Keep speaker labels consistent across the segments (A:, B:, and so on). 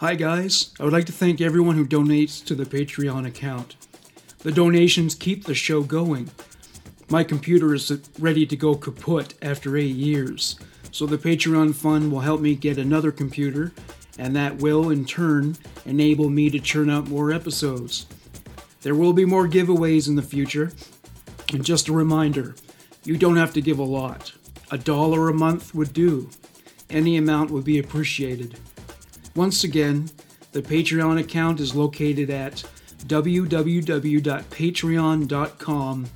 A: Hi, guys. I would like to thank everyone who donates to the Patreon account. The donations keep the show going. My computer is ready to go kaput after eight years, so the Patreon fund will help me get another computer, and that will, in turn, enable me to churn out more episodes. There will be more giveaways in the future, and just a reminder you don't have to give a lot. A dollar a month would do. Any amount would be appreciated. Once again, the Patreon account is located at www.patreon.com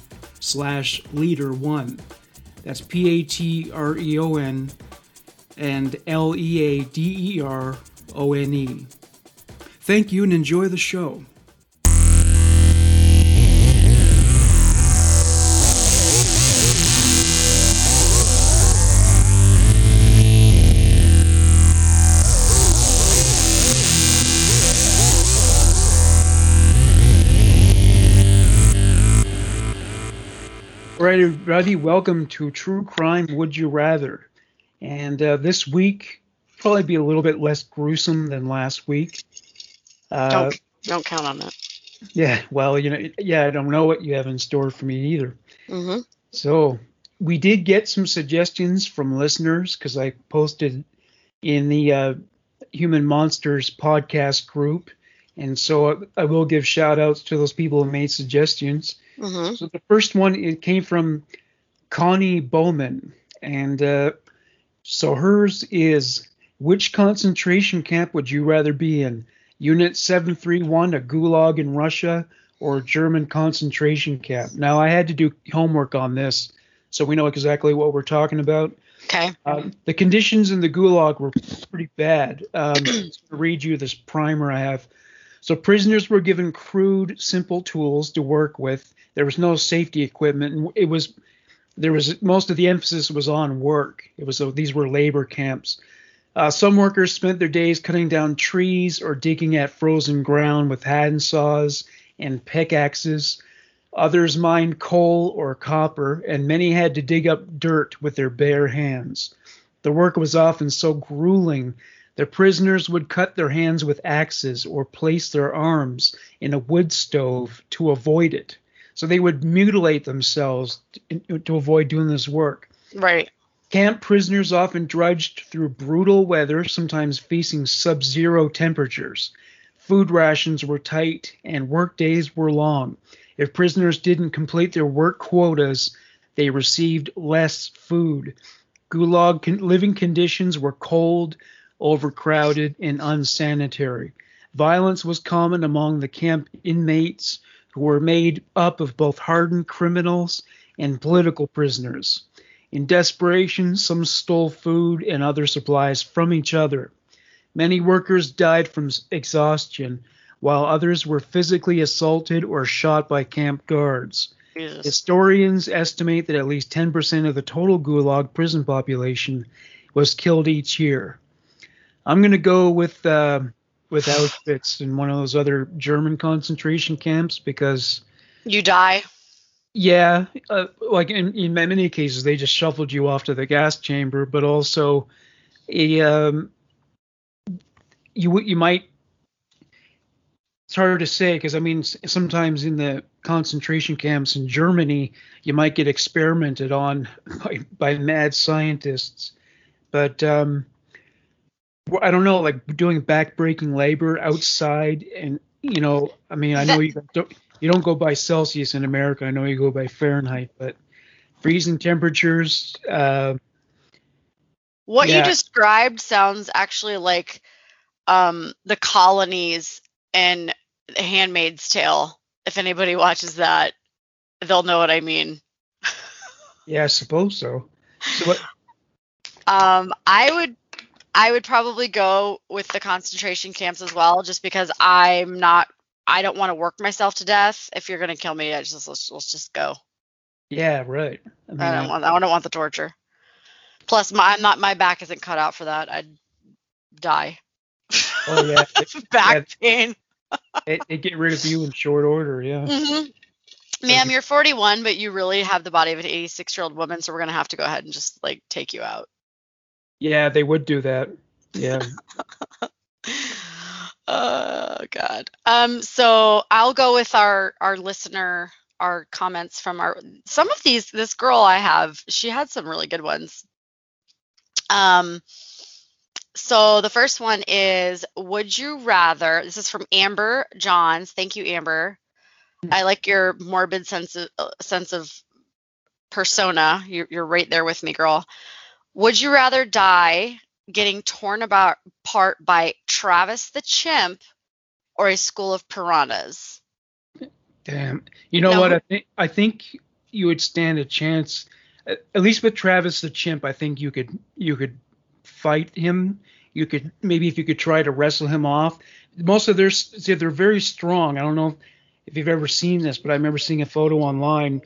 A: slash leader1. That's P-A-T-R-E-O-N and L-E-A-D-E-R-O-N-E. Thank you and enjoy the show. Right, everybody, welcome to True Crime Would You Rather. And uh, this week, probably be a little bit less gruesome than last week. Uh,
B: Don't don't count on that.
A: yeah, well, you know, yeah, I don't know what you have in store for me either.
B: hmm
A: So we did get some suggestions from listeners because I posted in the uh, Human Monsters podcast group. And so I, I will give shout outs to those people who made suggestions.
B: Hmm
A: So the first one it came from Connie Bowman, and uh, so hers is which concentration camp would you rather be in? Unit 731, a gulag in Russia, or a German concentration camp? Now I had to do homework on this, so we know exactly what we're talking about.
B: Okay.
A: Um, the conditions in the gulag were pretty bad. Um, I'm read you this primer I have. So prisoners were given crude, simple tools to work with. There was no safety equipment, it was there was most of the emphasis was on work. It was so these were labor camps. Uh, some workers spent their days cutting down trees or digging at frozen ground with hand saws and pickaxes. Others mined coal or copper, and many had to dig up dirt with their bare hands. The work was often so grueling the prisoners would cut their hands with axes or place their arms in a wood stove to avoid it. So they would mutilate themselves to, to avoid doing this work.
B: Right.
A: Camp prisoners often drudged through brutal weather, sometimes facing sub zero temperatures. Food rations were tight and work days were long. If prisoners didn't complete their work quotas, they received less food. Gulag con- living conditions were cold, overcrowded, and unsanitary. Violence was common among the camp inmates who were made up of both hardened criminals and political prisoners. In desperation, some stole food and other supplies from each other. Many workers died from exhaustion, while others were physically assaulted or shot by camp guards.
B: Jesus.
A: Historians estimate that at least 10% of the total Gulag prison population was killed each year. I'm going to go with uh, with Auschwitz and one of those other German concentration camps because
B: You die.
A: yeah, uh, like in, in many cases, they just shuffled you off to the gas chamber, but also, a, um, you you might. It's hard to say because I mean, sometimes in the concentration camps in Germany, you might get experimented on by, by mad scientists, but um, I don't know, like doing backbreaking labor outside, and you know, I mean, I know you don't you don't go by Celsius in America. I know you go by Fahrenheit, but freezing temperatures. Uh,
B: What you described sounds actually like um the colonies in The Handmaid's Tale. If anybody watches that, they'll know what I mean.
A: yeah, I suppose so. So what?
B: Um, I would, I would probably go with the concentration camps as well, just because I'm not, I don't want to work myself to death. If you're gonna kill me, I just let's, let's just go.
A: Yeah, right. I mean,
B: I don't want, I don't want the torture. Plus, my I'm not, my back isn't cut out for that. I'd die.
A: oh yeah,
B: back pain.
A: it, they get rid of you in short order. Yeah.
B: hmm Ma'am, you're 41, but you really have the body of an 86 year old woman, so we're gonna have to go ahead and just like take you out.
A: Yeah, they would do that. Yeah.
B: oh God. Um. So I'll go with our our listener our comments from our some of these. This girl I have, she had some really good ones. Um. So the first one is, would you rather? This is from Amber Johns. Thank you, Amber. I like your morbid sense of uh, sense of persona. You're, you're right there with me, girl. Would you rather die getting torn about apart by Travis the chimp or a school of piranhas?
A: Damn. You know
B: No.
A: what? I think I think you would stand a chance. At least with Travis the chimp, I think you could you could fight him. You could maybe if you could try to wrestle him off. Most of their see, they're very strong. I don't know if you've ever seen this, but I remember seeing a photo online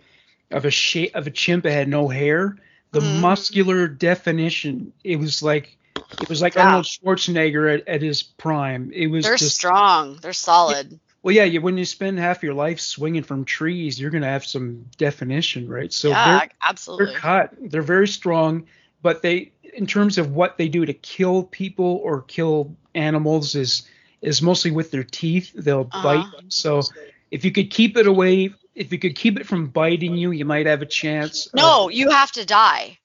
A: of a sha- of a chimp that had no hair. The
B: Mhm.
A: muscular definition. It was like it was like
B: Yeah.
A: Arnold Schwarzenegger at, at his prime. It was
B: They're
A: just
B: strong. They're solid.
A: well, yeah, you, when you spend half your life swinging from trees, you're going to have some definition, right? So
B: yeah,
A: they're,
B: absolutely.
A: they're cut. They're very strong, but they, in terms of what they do to kill people or kill animals, is is mostly with their teeth. They'll
B: Uh-huh.
A: bite. So if you could keep it away, if you could keep it from biting you, you might have a chance. of-
B: No, you have to die.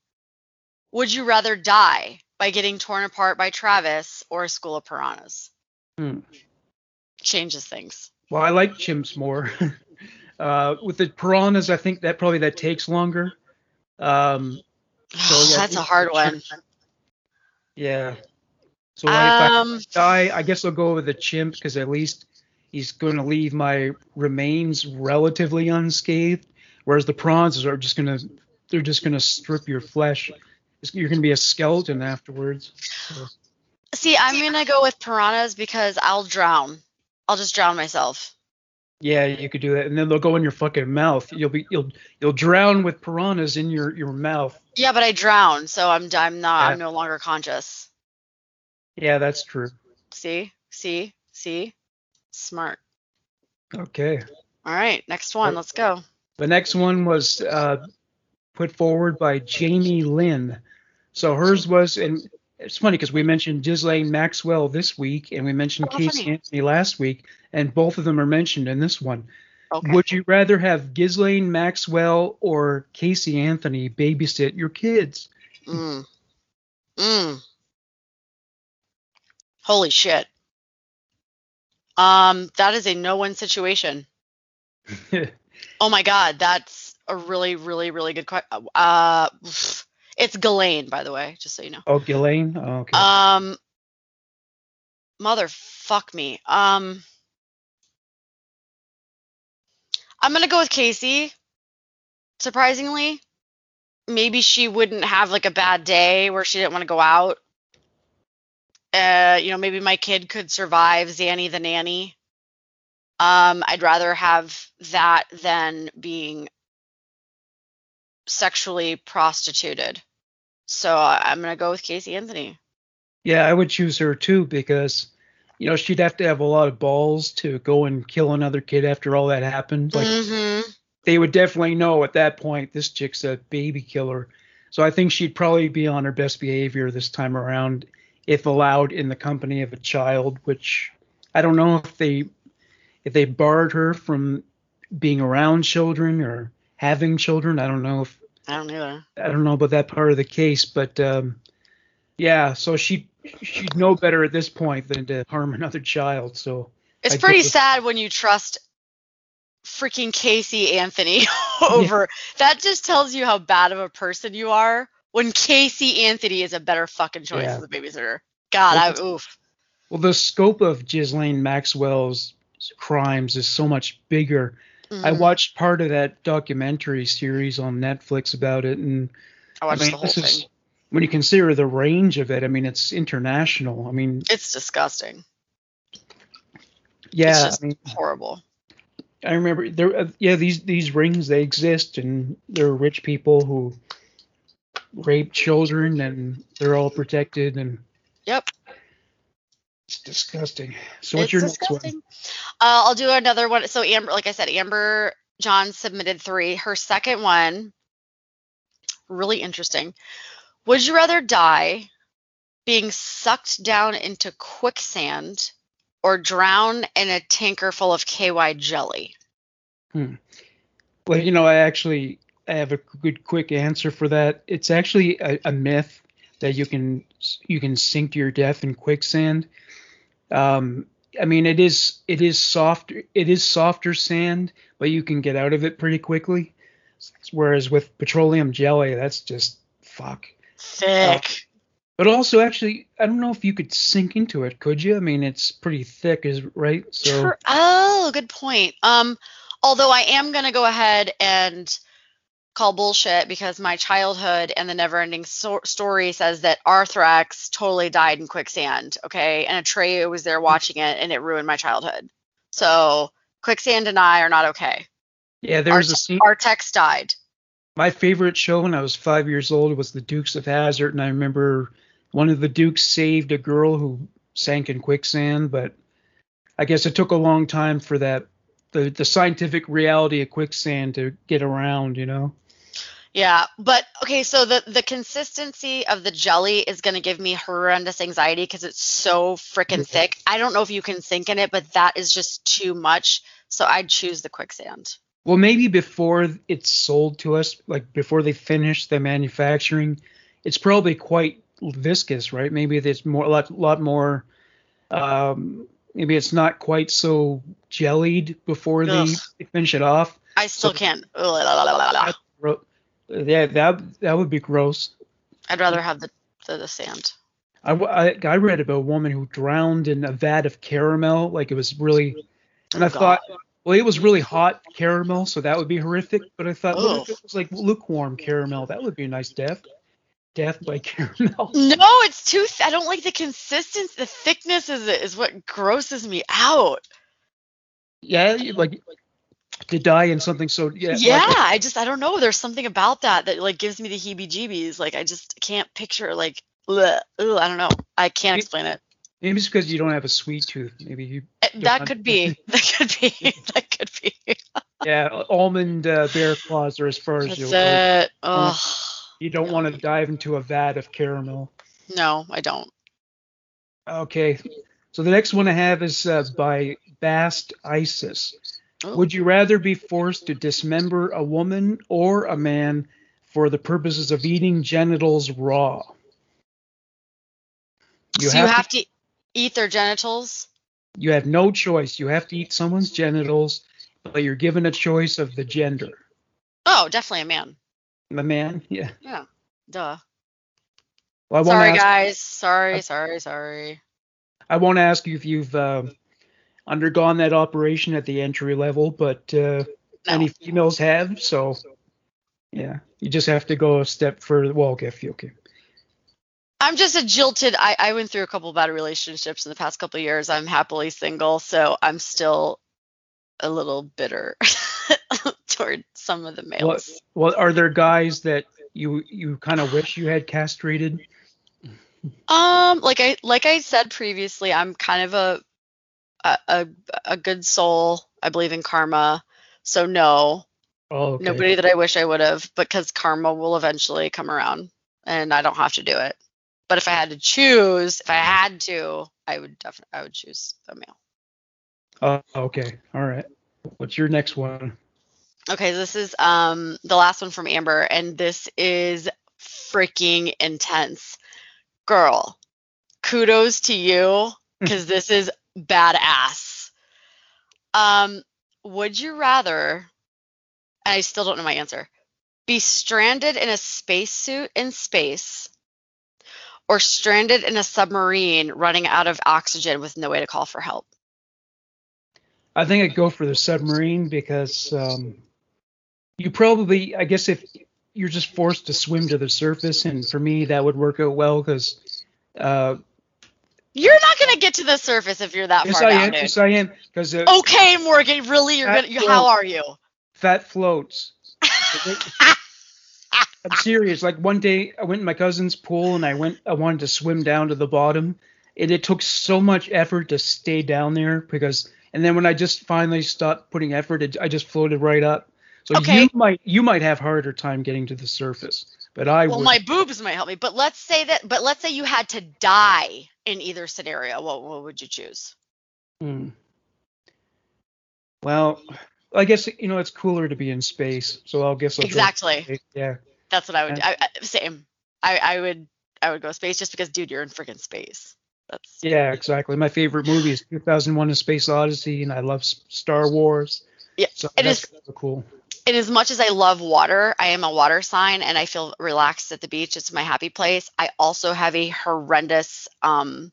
B: Would you rather die by getting torn apart by Travis or a school of piranhas?
A: Hmm.
B: Changes things.
A: Well, I like chimps more. uh, with the piranhas, I think that probably that takes longer. Um, So, yeah,
B: That's a hard one.
A: Yeah. So like, if
B: Um,
A: I die, I guess I'll go with the chimp because at least he's going to leave my remains relatively unscathed, whereas the prawns are just going to they're just going to strip your flesh. You're going to be a skeleton afterwards. So,
B: see, I'm gonna go with piranhas because I'll drown. I'll just drown myself.
A: yeah, you could do that, and then they'll go in your fucking mouth. You'll be you'll you'll drown with piranhas in your your mouth.
B: Yeah, but I drown, so I'm I'm not
A: Yeah.
B: I'm no longer conscious.
A: Yeah, that's true.
B: See, see, see, smart.
A: Okay.
B: All right, next one. Let's go.
A: The next one was uh, put forward by Jamie Lynn. So hers was, and it's funny because we mentioned Ghislaine Maxwell this week, and we mentioned
B: Oh,
A: Casey
B: funny.
A: Anthony last week, and both of them are mentioned in this one.
B: Okay.
A: Would you rather have Ghislaine Maxwell or Casey Anthony babysit your kids?
B: Mm. Mm. Holy shit. Um, that is a no-win situation. Oh my god, that's a really, really, really good question. Uh, it's Ghislaine, by the way, just so you know.
A: oh, Ghislaine? Oh, okay.
B: Um, mother fuck me. Um, I'm gonna go with Casey. Surprisingly, maybe she wouldn't have like a bad day where she didn't want to go out. Uh, you know, maybe my kid could survive Zanny the nanny. Um, I'd rather have that than being sexually prostituted. So I- I'm gonna go with Casey Anthony.
A: yeah, I would choose her too because, you know, she'd have to have a lot of balls to go and kill another kid after all that happened. Like,
B: hmm
A: they would definitely know at that point this chick's a baby killer. So I think she'd probably be on her best behavior this time around if allowed in the company of a child, which I don't know if they if they barred her from being around children or having children. I don't know if
B: I don't either.
A: I don't know about that part of the case, but um, yeah, so she she'd know better at this point than to harm another child. So
B: It's
A: I
B: pretty sad when you trust freaking Casey Anthony over. That just tells you how bad of a person you are when Casey Anthony is a better fucking choice
A: Yeah.
B: as a babysitter. God, I oof.
A: Well, the scope of Ghislaine Maxwell's crimes is so much bigger. I
B: Mhm.
A: watched part of that documentary series on Netflix about it, and
B: I watched
A: mean,
B: the whole thing.
A: is when you consider the range of it. I mean, it's international. I mean,
B: It's disgusting.
A: yeah.
B: it's
A: I mean,
B: horrible.
A: I remember there. Uh, yeah, these these rings they exist, and there are rich people who rape children, and they're all protected, and
B: Yep.
A: it's disgusting. So what's
B: it's
A: your
B: disgusting.
A: next
B: Uh, I'll do another one. So Amber, like I said, Amber John submitted three. Her second one, really interesting. Would you rather die being sucked down into quicksand or drown in a tanker full of KY jelly?
A: hmm Well, you know, I actually I have a good quick answer for that. It's actually a, a myth that you can you can sink to your death in quicksand. Um, I mean, it is it is soft it is softer sand, but you can get out of it pretty quickly. Whereas with petroleum jelly, that's just fuck.
B: Thick.
A: But also, actually, I don't know if you could sink into it. Could you? I mean, it's pretty thick, is right? So.
B: Oh, good point. Um, although I am gonna go ahead and call bullshit because my childhood and the never-ending so- story says that Arthrax totally died in quicksand. Okay, and Atreyu was there watching it, and it ruined my childhood. So quicksand and I are not okay.
A: yeah, there was a scene.
B: Artax died.
A: My favorite show when I was five years old was The Dukes of Hazzard, and I remember one of the Dukes saved a girl who sank in quicksand, but I guess it took a long time for that the the scientific reality of quicksand to get around, you know.
B: Yeah, but okay, so the the consistency of the jelly is going to give me horrendous anxiety because it's so freaking thick. I don't know if you can sink in it, but that is just too much. So I'd choose the quicksand.
A: Well, maybe before it's sold to us, like before they finish the manufacturing, it's probably quite viscous, right? Maybe it's more a lot, lot more. Um, maybe it's not quite so jellied before they,
B: Ugh.
A: they finish it off.
B: I still
A: So-
B: can't.
A: Yeah, that that would be gross.
B: I'd rather have the, the the sand.
A: I read about a woman who drowned in a vat of caramel, like it was really, oh and
B: Oh,
A: I thought, well, it was really hot caramel, so that would be horrific. But I thought, what if it was like lukewarm caramel? That would be a nice death. Death by caramel.
B: No, it's too. Th- I don't like the consistency. The thickness is is what grosses me out.
A: Yeah, like to die in something so yeah.
B: Yeah,
A: like-
B: I just I don't know. There's something about that that like gives me the heebie-jeebies. Like I just can't picture like. Ugh, ugh, I don't know. I can't explain it.
A: maybe it's because you don't have a sweet tooth. Maybe you.
B: Eh, That could be. That could be. That could be.
A: Yeah, almond uh, bear claws are as far as you'll
B: it. Ugh.
A: You don't want to dive into a vat of caramel.
B: No, I don't.
A: Okay, so the next one I have is uh, by Bast Isis.
B: Ooh.
A: Would you rather be forced to dismember a woman or a man for the purposes of eating genitals raw?
B: so you have to eat their genitals.
A: you have no choice. You have to eat someone's genitals, but you're given a choice of the gender.
B: Oh, definitely a man.
A: A man, yeah.
B: Yeah, duh.
A: Well,
B: Sorry,
A: ask,
B: guys. Sorry,
A: I-
B: sorry, sorry.
A: I won't ask you if you've uh, undergone that operation at the entry level, but uh,
B: No.
A: many females have. So, yeah, you just have to go a step further. Well, okay, if you okay.
B: I'm just a jilted. I, I went through a couple bad relationships in the past couple of years. I'm happily single, so I'm still a little bitter toward some of the males.
A: what are there guys that you you kind of wish you had castrated?
B: Um, like I like I said previously, I'm kind of a a a, a good soul. I believe in karma, so no,
A: Oh, okay.
B: nobody that I wish I would have, because karma will eventually come around, and I don't have to do it. But if I had to choose, if I had to, I would definitely I would choose a male.
A: Oh, okay. All right. What's your next one?
B: Okay, this is um the last one from Amber, and this is freaking intense. Girl, kudos to you because this is badass. Um, would you rather? I still don't know my answer. Be stranded in a spacesuit in space, or stranded in a submarine running out of oxygen with no way to call for help.
A: I think I'd go for the submarine because um, you probably, I guess, if you're just forced to swim to the surface, and for me that would work out well because. Uh,
B: You're not gonna get to the surface if you're that
A: yes,
B: far
A: I
B: down,
A: am.
B: dude.
A: Yes, I am. Because uh,
B: Okay, Morgan, really, you're gonna. You, how are you?
A: fat floats. I'm serious. Like one day, I went in my cousin's pool and I went. I wanted to swim down to the bottom, and it took so much effort to stay down there because. And then when I just finally stopped putting effort, it, I just floated right up. So
B: Okay.
A: you might you might have harder time getting to the surface, but I
B: well,
A: would.
B: my boobs might help me, but let's say that. But let's say you had to die in either scenario. What what would you choose?
A: Hmm. Well, I guess you know it's cooler to be in space, so I'll guess I'll
B: Exactly.
A: Yeah.
B: That's what I would. I, I, same. I, I would. I would go space just because, dude, you're in freaking space. That's
A: Yeah, exactly. My favorite movie is 2001: A Space Odyssey, and I love Star Wars.
B: Yeah,
A: so
B: it
A: that's
B: is-
A: cool.
B: And as much as I love water, I am a water sign and I feel relaxed at the beach. It's my happy place. I also have a horrendous um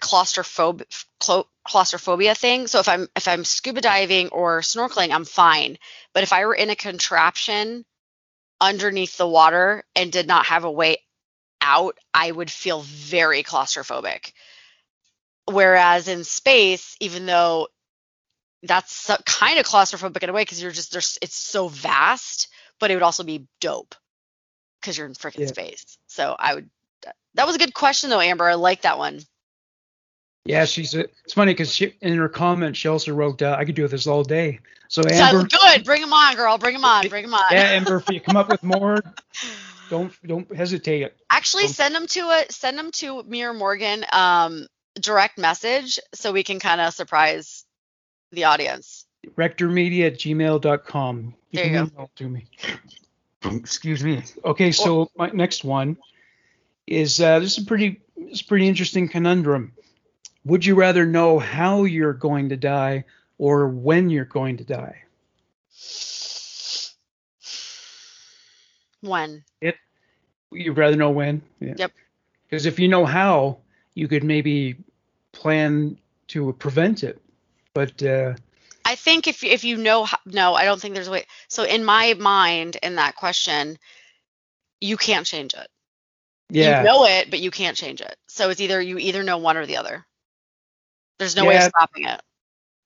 B: claustrophob clo- claustrophobia thing. So if I'm if I'm scuba diving or snorkeling, I'm fine. But if I were in a contraption underneath the water and did not have a way out, I would feel very claustrophobic. Whereas in space, even though that's kind of claustrophobic in a way because you're just there's it's so vast, but it would also be dope because you're in freaking
A: Yeah.
B: space. So I would. That was a good question though, Amber. I like that one.
A: Yeah, she's. A, it's funny because she in her comment she also wrote, uh, "I could do this all day." So Amber,
B: good. Bring them on, girl. Bring them on. Bring them on.
A: yeah, Amber, if you come up with more, don't don't hesitate.
B: Actually,
A: Um,
B: send them to a send them to me or Morgan um, direct message so we can kind of surprise the audience.
A: Rectormedia at gmail.com. You
B: There
A: can
B: you go.
A: to me. Excuse me. Okay, so my next one is uh, this is a pretty this is a pretty interesting conundrum. Would you rather know how you're going to die or when you're going to die?
B: When?
A: You'd rather know when? Yeah.
B: Yep.
A: Because if you know how, you could maybe plan to prevent it. But uh,
B: I think if if you know no, I don't think there's a way. So in my mind, in that question, you can't change it.
A: yeah,
B: You know it, but you can't change it. So it's either you either know one or the other. There's no way of stopping it.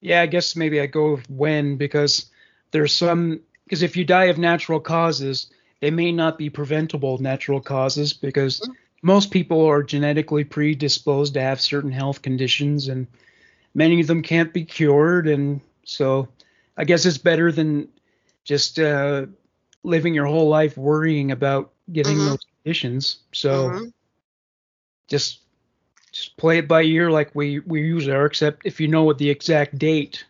A: Yeah, I guess maybe I go with when because there's some because if you die of natural causes, they may not be preventable natural causes because
B: Mm-hmm.
A: most people are genetically predisposed to have certain health conditions and many of them can't be cured and so I guess it's better than just uh, living your whole life worrying about getting
B: Mhm.
A: those conditions. So
B: Mhm.
A: just just play it by ear like we we usually are, except if you know what the exact date.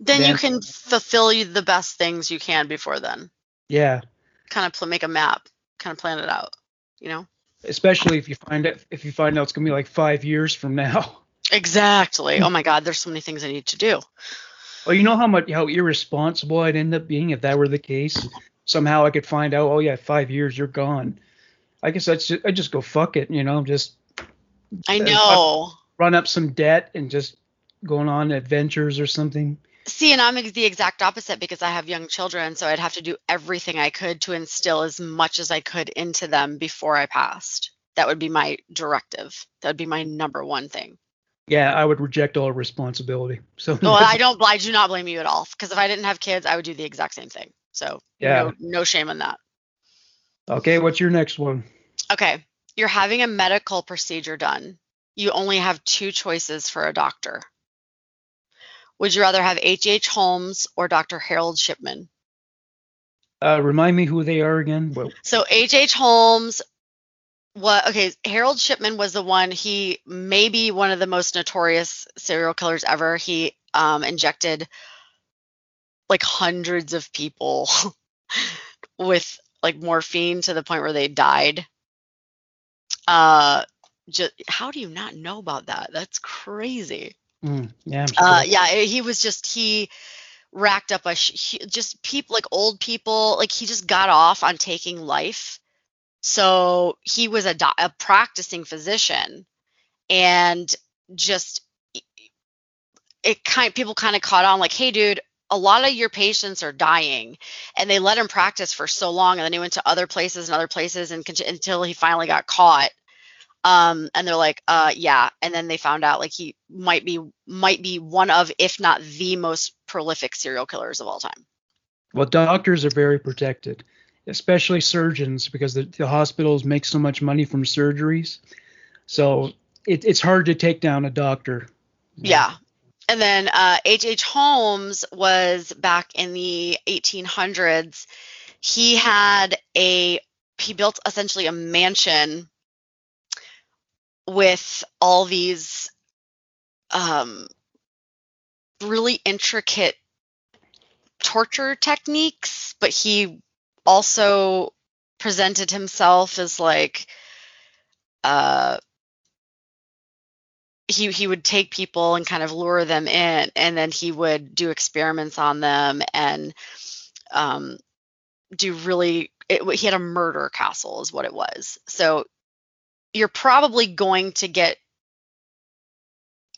B: Then you can fulfill you the best things you can before then.
A: Yeah.
B: Kind of pl- make a map, kind of plan it out. You know.
A: especially if you find out if you find out it's gonna be like five years from now.
B: Exactly. Oh my God, there's so many things I need to do.
A: Well, you know how much how irresponsible I'd end up being if that were the case. Somehow I could find out, oh yeah, five years you're gone. I guess I'd just, I'd just go fuck it, you know, just
B: I
A: Uh,
B: know.
A: run up some debt and just going on adventures or something.
B: See, and I'm the exact opposite because I have young children, so I'd have to do everything I could to instill as much as I could into them before I passed. That would be my directive. That would be my number one thing.
A: Yeah, I would reject all responsibility. So
B: Well, I don't, I do not blame you at all because if I didn't have kids, I would do the exact same thing. So
A: Yeah.
B: no, no shame in that.
A: okay, what's your next one?
B: Okay, you're having a medical procedure done. You only have two choices for a doctor. Would you rather have H.H. Holmes or Dr. Harold Shipman?
A: Uh, remind me who they are again. Well,
B: So H.H. Holmes, what? Okay, Harold Shipman was the one. He may be one of the most notorious serial killers ever. He um, injected like hundreds of people with like morphine to the point where they died. Uh, just how do you not know about that? That's crazy.
A: mm, yeah, I'm
B: Uh, yeah, he was just he racked up a sh- he, just people like old people like he just got off on taking life. So he was a, do- a practicing physician, and just it kind people kind of caught on like, hey, dude, a lot of your patients are dying and they let him practice for so long and then he went to other places and other places and cont- until he finally got caught. Um, and they're like uh, yeah and then they found out like he might be might be one of if not the most prolific serial killers of all time.
A: Well, doctors are very protected, especially surgeons, because the, the hospitals make so much money from surgeries. So it, it's hard to take down a doctor.
B: Yeah. And then uh, H.H. Holmes was back in the 1800s. He had a, he built essentially a mansion with all these um, really intricate torture techniques, but he also presented himself as like, uh, he he would take people and kind of lure them in and then he would do experiments on them and um, do really it, he had a murder castle is what it was so you're probably going to get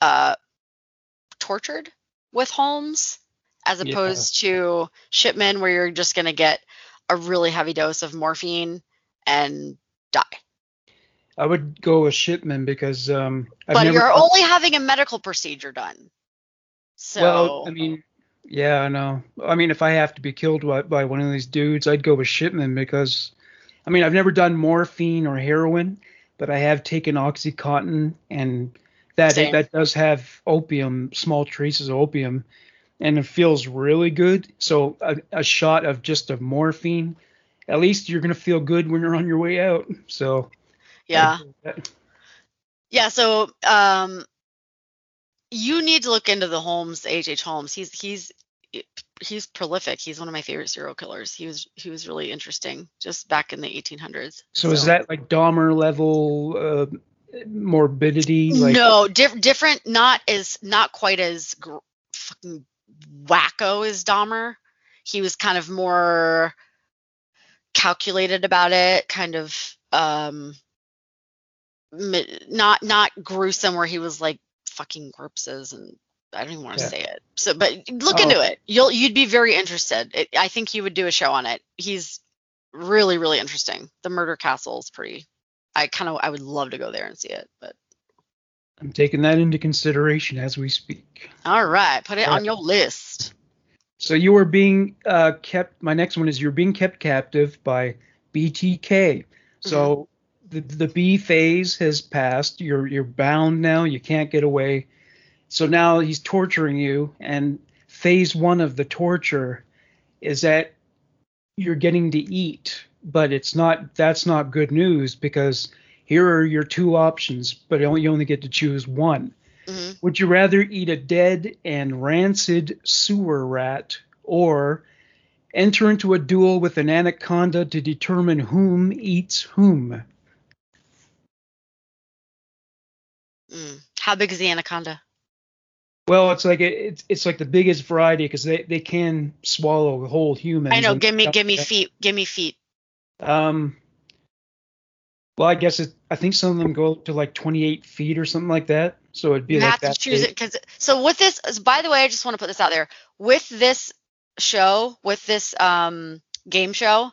B: uh, tortured with Holmes as
A: Yeah.
B: opposed to Shipman where you're just going to get a really heavy dose of morphine and die
A: I would go with Shipman because um, I've
B: but you're only having a medical procedure done so
A: well, I mean, yeah, I know. I mean, if I have to be killed by, by one of these dudes, I'd go with Shipman because, I mean, I've never done morphine or heroin, but I have taken OxyContin, and that
B: Same.
A: that does have opium, small traces of opium, and it feels really good. So a, a shot of just of morphine, at least you're gonna feel good when you're on your way out. So
B: yeah Yeah, so um, you need to look into the Holmes, H.H. Holmes. He's he's he's prolific. He's one of my favorite serial killers. He was he was really interesting just back in the 1800s.
A: So is that like Dahmer level uh, morbidity? Like,
B: no diff- different? Not as not quite as gr- fucking wacko as Dahmer. He was kind of more calculated about it, kind of um, not not gruesome where he was like fucking corpses and I don't even want to
A: Yeah.
B: say it. So, but look
A: Oh.
B: into it. You'll you'd be very interested. It, I think you would do a show on it. He's really really interesting. The Murder Castle is pretty. I kind of I would love to go there and see it. But
A: I'm taking that into consideration as we speak.
B: all right, put it on your list.
A: So you are being uh, kept. My next one is you're being kept captive by BTK. So the the B phase has passed. You're you're bound now. You can't get away. So now he's torturing you, and phase one of the torture is that you're getting to eat, but it's not. That's not good news because here are your two options, but you only- you only get to choose one.
B: hmm
A: Would you rather eat a dead and rancid sewer rat or enter into a duel with an anaconda to determine whom eats whom?
B: Mm. How big is the anaconda?
A: Well, it's like it's it's like the biggest variety because they, they can swallow whole humans.
B: I know. Give me give me feet. Give me feet.
A: Um. Well, I guess it, I think some of them go up to like 28 feet or something like that. So it'd be like
B: have to
A: that
B: choose it because so with this. By the way, I just want to put this out there. With this show, with this um game show,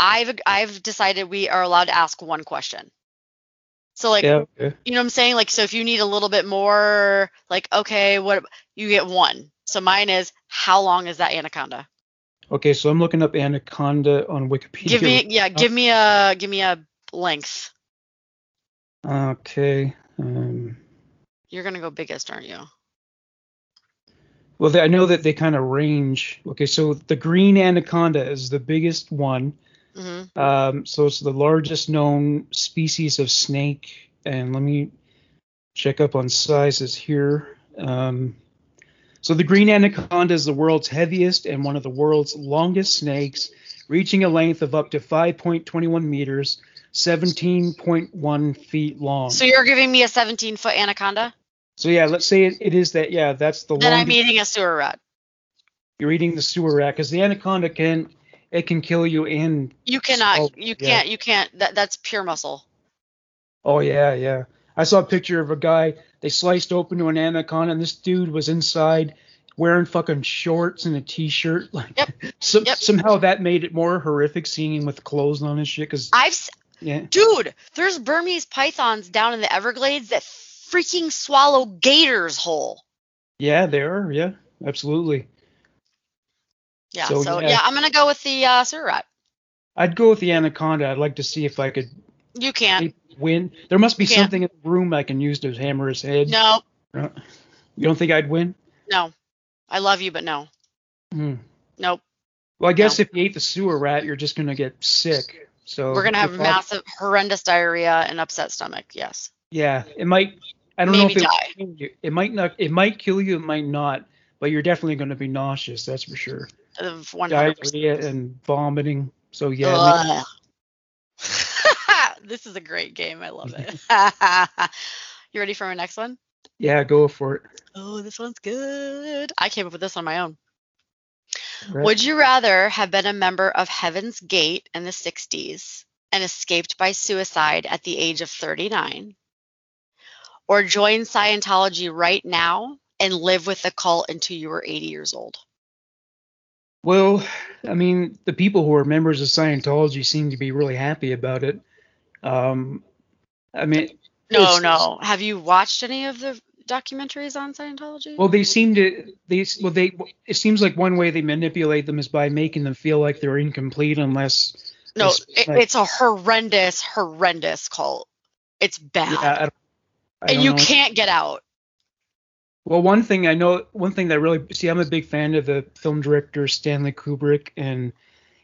B: I've I've decided we are allowed to ask one question. So like
A: Yeah. Okay.
B: you know what I'm saying? Like, so if you need a little bit more, like, okay, what you get one. So mine is how long is that anaconda?
A: Okay. So I'm looking up anaconda on Wikipedia.
B: Give me, yeah, give me a, give me a length.
A: Okay. Um.
B: You're gonna go biggest, aren't you?
A: Well, they, I know that they kind of range. Okay, so the green anaconda is the biggest one.
B: Mm-hmm.
A: Um, so it's the largest known species of snake. And let me check up on sizes here. Um, so the green anaconda is the world's heaviest and one of the world's longest snakes, reaching a length of up to 5.21 meters, 17.1 feet long.
B: So you're giving me a 17 foot anaconda?
A: So yeah, let's say it, it is that. Yeah, that's the
B: Then I'm eating a sewer rat.
A: You're eating the sewer rat because the anaconda can it can kill you and
B: You cannot,
A: Oh,
B: you
A: yeah.
B: can't, you can't. That that's pure muscle.
A: oh yeah yeah. I saw a picture of a guy they sliced open to an anaconda and this dude was inside wearing fucking shorts and a t-shirt. Like,
B: Yep.
A: some,
B: Yep.
A: somehow that made it more horrific seeing him with clothes on and shit. Cause
B: I've
A: yeah,
B: dude, there's Burmese pythons down in the Everglades that freaking swallow gators whole.
A: yeah, they are. Yeah, absolutely.
B: Yeah,
A: So,
B: so,
A: yeah.
B: yeah. I'm gonna go with the uh, sewer rat.
A: I'd go with the anaconda. I'd like to see if I could
B: You can't.
A: win. There must be something in the room I can use to hammer his head.
B: No,
A: Uh, You don't think I'd win?
B: no. I love you, but no.
A: Hmm.
B: Nope.
A: Well, I guess
B: No.
A: if you ate the sewer rat, you're just gonna get sick. So
B: We're gonna have massive, horrendous diarrhea and upset stomach. Yes.
A: Yeah, it might. I don't
B: Maybe
A: know if it,
B: die.
A: will kill you. it might not. It might kill you. It might not. But you're definitely going to be nauseous. That's for sure.
B: Of 100%.
A: Diarrhea and vomiting. So yeah.
B: this is a great game. I love it. you ready for my next one?
A: yeah, go for it.
B: Oh, this one's good. I came up with this on my own.
A: Right.
B: Would you rather have been a member of Heaven's Gate in the 60s and escaped by suicide at the age of 39? Or join Scientology right now and live with the cult until you were 80 years old?
A: Well, I mean, the people who are members of Scientology seem to be really happy about it. Um, I mean,
B: No, no. Have you watched any of the documentaries on Scientology?
A: well, they seem to. They well, they. It seems like one way they manipulate them is by making them feel like they're incomplete unless.
B: no,
A: it's
B: it,
A: like-
B: it's a horrendous, horrendous cult. It's bad.
A: Yeah, I don't, I
B: and
A: don't
B: you
A: know.
B: can't get out.
A: Well, one thing I know, one thing that really see, I'm a big fan of the film director Stanley Kubrick, and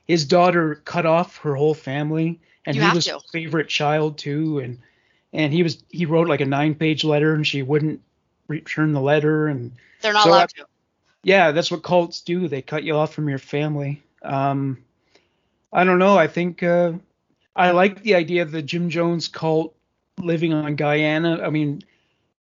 A: his daughter cut off her whole family, and
B: You
A: he was
B: to.
A: favorite child too, and and he was he wrote like a nine page letter, and she wouldn't return the letter, and
B: They're not
A: So
B: allowed
A: I-
B: to.
A: yeah, that's what cults do. They cut you off from your family. Um, I don't know. I think uh, I like the idea of the Jim Jones cult living on Guyana. I mean,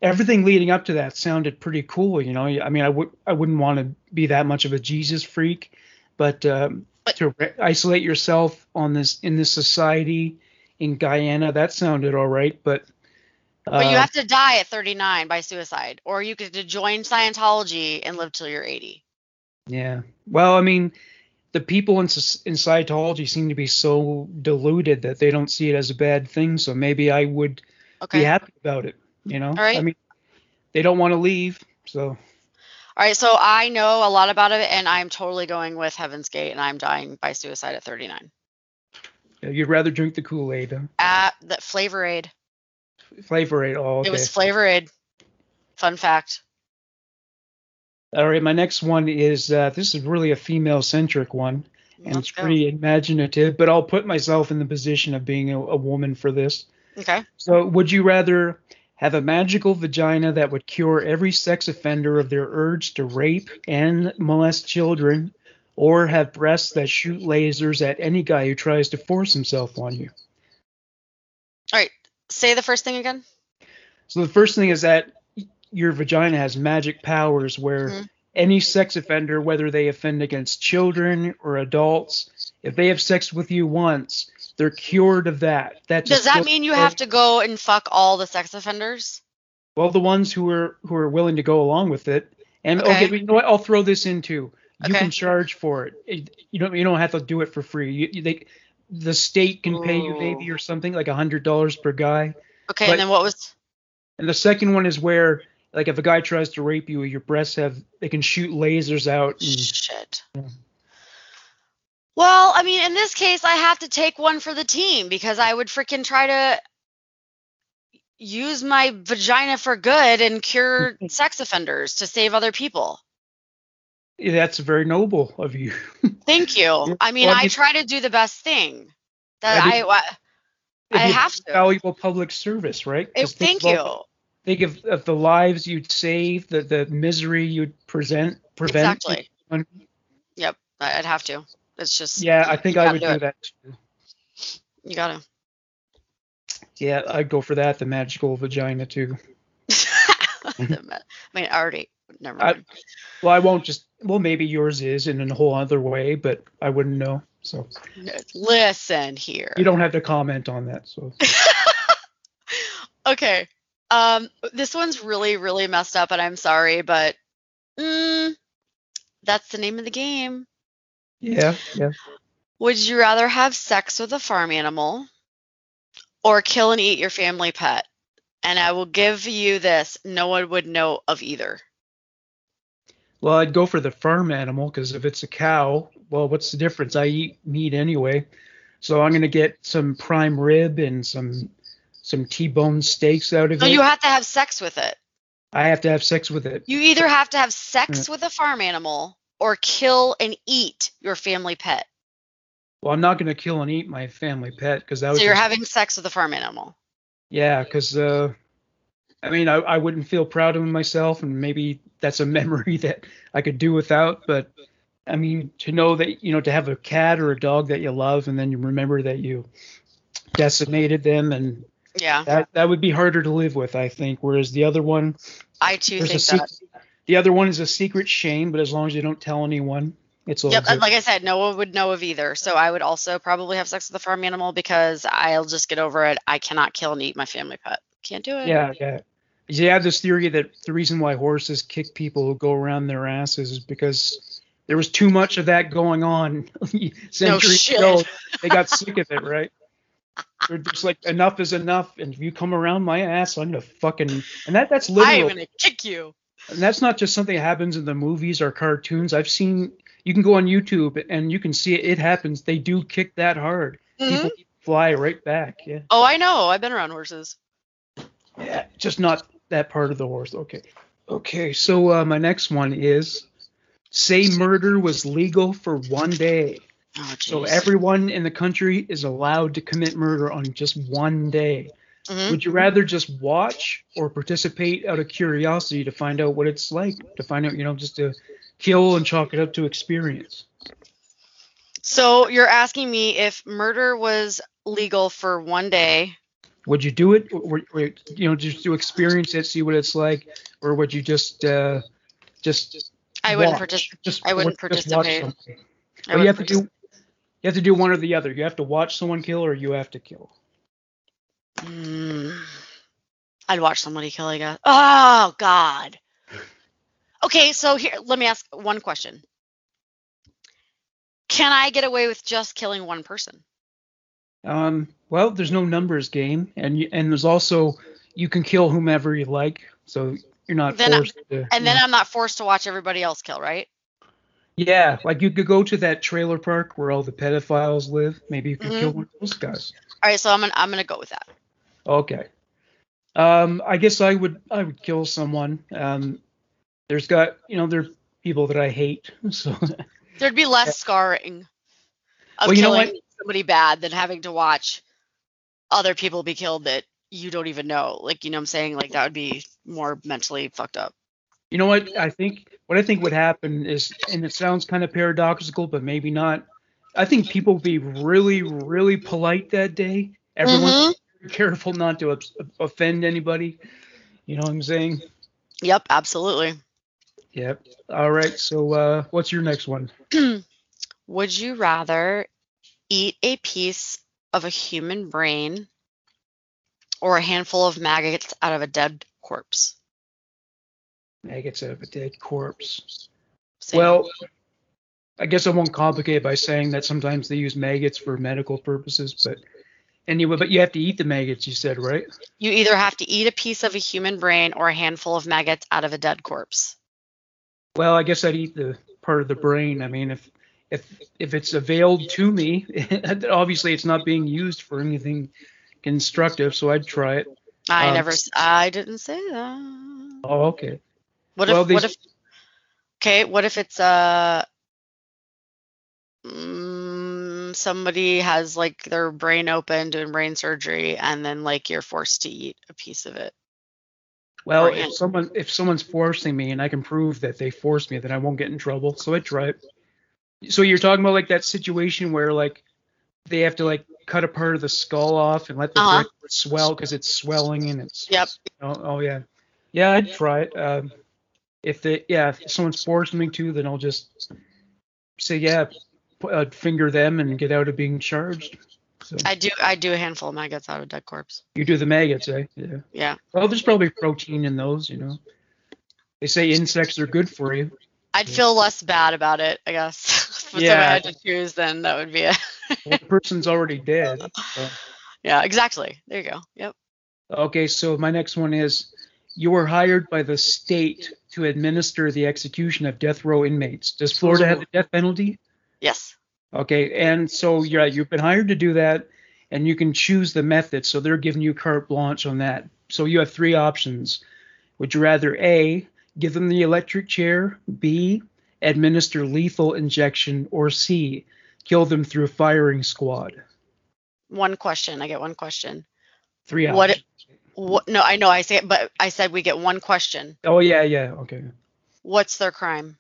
A: everything leading up to that sounded pretty cool. You know, I mean, I would I wouldn't want to be that much of a Jesus freak, but, um,
B: But-
A: to re- isolate yourself on this in this society in Guyana, that sounded all right. But
B: But you
A: uh,
B: have to die at 39 by suicide, or you could join Scientology and live till you're 80.
A: Yeah. Well, I mean, the people in, in Scientology seem to be so deluded that they don't see it as a bad thing. So maybe I would
B: Okay.
A: be happy about it. You know.
B: right.
A: I mean, they don't want to leave. So
B: All right. So I know a lot about it, and I'm totally going with Heaven's Gate, and I'm dying by suicide at 39.
A: yeah, you'd rather drink the Kool Aid, huh?
B: At the Flavor Aid.
A: Flavor Aid. Oh, okay.
B: It was Flavor Aid. Fun fact.
A: All right. My next one is uh, this is really a female centric one, and
B: Let's
A: it's
B: go.
A: pretty imaginative. But I'll put myself in the position of being a, a woman for this.
B: Okay.
A: So, would you rather have a magical vagina that would cure every sex offender of their urge to rape and molest children, or have breasts that shoot lasers at any guy who tries to force himself on you?
B: All right. Say the first thing again.
A: So, the first thing is that your vagina has magic powers where
B: Mhm.
A: any sex offender, whether they offend against children or adults, if they have sex with you once, they're cured of that.
B: Does that mean you have to go and fuck all the sex offenders?
A: Well, the ones who are who are willing to go along with it. And
B: Okay.
A: okay, you know what? I'll throw this into. You
B: Okay.
A: can charge for it. You don't you don't have to do it for free. You, you- they, the state can pay you maybe or something like a hundred dollars per guy.
B: Okay.
A: But-
B: and then what was?
A: And the second one is where like if a guy tries to rape you, your breasts have they can shoot lasers out. And,
B: Shit.
A: Yeah.
B: Well, I mean, in this case, I have to take one for the team because I would freaking try to use my vagina for good and cure sex offenders to save other people.
A: That's very noble of you.
B: Thank you. I mean,
A: well, I
B: I try to do the best thing. That
A: I
B: I, I, I have to.
A: valuable public service, right? Think
B: thank
A: about-
B: you.
A: Think of, of the lives you'd save, the the misery you'd present prevent.
B: Exactly. Yep. I- I'd have to. It's just.
A: Yeah, I think I would
B: do
A: do that too.
B: You gotta.
A: Yeah, I'd go for that, the magical vagina too.
B: I mean, already. Never
A: I- Well, I won't just. Well, maybe yours is in a whole other way, but I wouldn't know. So
B: Listen here.
A: you don't have to comment on that. So
B: okay. Um, this one's really, really messed up, and I'm sorry, but mm, That's the name of the game.
A: Yeah, yeah.
B: Would you rather have sex with a farm animal or kill and eat your family pet? And I will give you this no one would know of either.
A: Well, I'd go for the farm animal because if it's a cow, well, what's the difference? I eat meat anyway, so I'm gonna get some prime rib and some some T-bone steaks out of
B: So
A: it.
B: you have to have sex with it.
A: I have to have sex with it.
B: You either have to have sex with a farm animal or kill and eat your family pet.
A: Well, I'm not gonna kill and eat my family pet because that was
B: So
A: was
B: you're having sex with a farm animal.
A: yeah, because uh, I mean, I, I wouldn't feel proud of myself, and maybe that's a memory that I could do without. But I mean, to know that you know, to have a cat or a dog that you love, and then you remember that you decimated them, and
B: Yeah,
A: that that would be harder to live with, I think. Whereas the other one,
B: I too think that.
A: secret, the other one is a secret shame, but as long as you don't tell anyone, it's all
B: Yep,
A: good.
B: and like I said, no one would know of either. So I would also probably have sex with a farm animal because I'll just get over it. I cannot kill and eat my family pet. Can't do it.
A: Yeah, yeah. You have this theory that the reason why horses kick people who go around their asses is because there was too much of that going on centuries
B: shit.
A: ago. They got sick of it, right? They're just like enough is enough, and if you come around my ass, I'm gonna fucking and that that's literal.
B: am gonna kick you.
A: And that's not just something that happens in the movies or cartoons. I've seen you can go on YouTube and you can see it. It happens. They do kick that hard.
B: Mhm.
A: People fly right back. Yeah.
B: Oh, I know. I've been around horses.
A: Yeah, just not that part of the horse. Okay. Okay, so uh, my next one is say murder was legal for one day.
B: Oh,
A: So everyone in the country is allowed to commit murder on just one day.
B: Mhm.
A: Would you rather just watch or participate out of curiosity to find out what it's like? To find out, you know, just to kill and chalk it up to experience.
B: So you're asking me if murder was legal for one day.
A: Would you do it, or, or you know, just to experience it, see what it's like, or would you just, uh, just
B: I wouldn't participate.
A: Just
B: I wouldn't
A: just
B: participate. I
A: Well, you have
B: wouldn't
A: to do you have to do one or the other. You have to watch someone kill or you have to kill.
B: Mm. I'd watch somebody kill, I guess. Oh God. Okay, so here, let me ask one question. Can I get away with just killing one person?
A: Um, well, there's no numbers game, and you, and there's also you can kill whomever you like, so you're not
B: Then I-
A: forced to.
B: And then I'm not forced to watch everybody else kill, right?
A: yeah, like you could go to that trailer park where all the pedophiles live. Maybe you could
B: Mhm.
A: kill one of those guys.
B: All right, so I'm gonna I'm gonna go with that.
A: Okay. Um, I guess I would I would kill someone. Um, there's got you know there are people that I hate, so
B: There'd be less scarring of
A: Well, you know
B: killing somebody bad than having to watch other people be killed that you don't even know. Like, you know what I'm saying? Like that would be more mentally fucked up.
A: You know what I think? What I think would happen is, and it sounds kind of paradoxical, but maybe not. I think people would be really, really polite that day. Everyone's
B: Mhm.
A: very careful not to ups- offend anybody. You know what I'm saying?
B: Yep, absolutely.
A: Yep. All right. So, uh, what's your next one?
B: Would you rather eat a piece of a human brain or a handful of maggots out of a dead corpse?
A: Maggots out of a dead corpse.
B: Same.
A: Well, I guess I won't complicate it by saying that sometimes they use maggots for medical purposes, but anyway, but you have to eat the maggots, you said, right?
B: you either have to eat a piece of a human brain or a handful of maggots out of a dead corpse.
A: Well, I guess I'd eat the part of the brain. I mean, if if if it's availed to me, obviously it's not being used for anything constructive, so I'd try it.
B: I
A: Um,
B: never. I didn't say that.
A: Oh, okay.
B: What if?
A: well,
B: what if? Okay. What if it's uh mm, somebody has like their brain open doing brain surgery, and then like you're forced to eat a piece of it.
A: Well, if someone if someone's forcing me and I can prove that they forced me, then I won't get in trouble. So I'd try it. So you're talking about like that situation where like they have to like cut a part of the skull off and let the
B: Uh-huh.
A: brain swell because it's swelling and it's
B: Yep.
A: Oh, oh yeah, yeah, I'd try it. Um, if they, yeah, if someone's forcing me to, then I'll just say yeah, uh, finger them and get out of being charged. So
B: I do. I do a handful of maggots out of dead corpse.
A: you do the maggots, eh? Yeah.
B: Yeah.
A: Well, there's probably protein in those, you know. They say insects are good for you.
B: I'd feel less bad about it, I guess.
A: Yeah.
B: had to choose, then that would be it.
A: Well, the person's already dead. so.
B: yeah, exactly. There you go. Yep.
A: Okay, so my next one is you were hired by the state to administer the execution of death row inmates. Does Florida have the death penalty?
B: Yes.
A: Okay, and so yeah, you've been hired to do that, and you can choose the method. So they're giving you carte blanche on that. So you have three options. Would you rather A, give them the electric chair, B, administer lethal injection, or C, kill them through firing squad?
B: One question. I get one question.
A: Three
B: What-
A: options.
B: What? No, I know. I say it, but I said we get one question.
A: Oh yeah, yeah, okay.
B: What's their crime?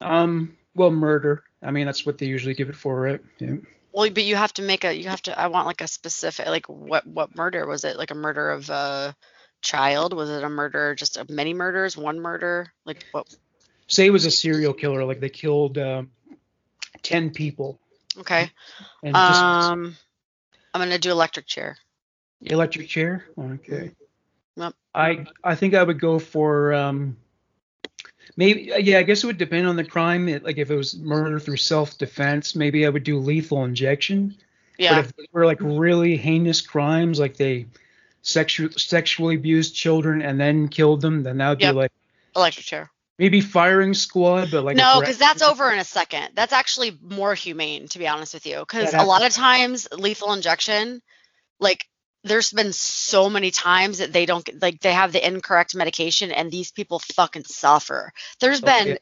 A: Um, well, murder. I mean, that's what they usually give it for, right? Yeah.
B: Well, but you have to make a. You have to. I want like a specific. Like what? What murder was it? Like a murder of a child? Was it a murder? Just of many murders? One murder? Like what?
A: Say it was a serial killer, like they killed um, ten people,
B: Okay.
A: and just
B: Um, I'm gonna do electric chair.
A: electric chair. Okay.
B: Yep.
A: I I think I would go for um, maybe yeah. I guess it would depend on the crime. It, like if it was murder through self-defense, maybe I would do lethal injection.
B: Yeah.
A: But if they were like really heinous crimes, like they sexu- sexually abused children and then killed them, then that would
B: Yep.
A: be like
B: electric chair.
A: Maybe firing squad, but like
B: no, because that's over in a second. That's actually more humane, to be honest with you. Because
A: Yeah,
B: a lot of times, lethal injection, like there's been so many times that they don't like they have the incorrect medication, and these people fucking suffer. There's
A: Oh,
B: been
A: yeah.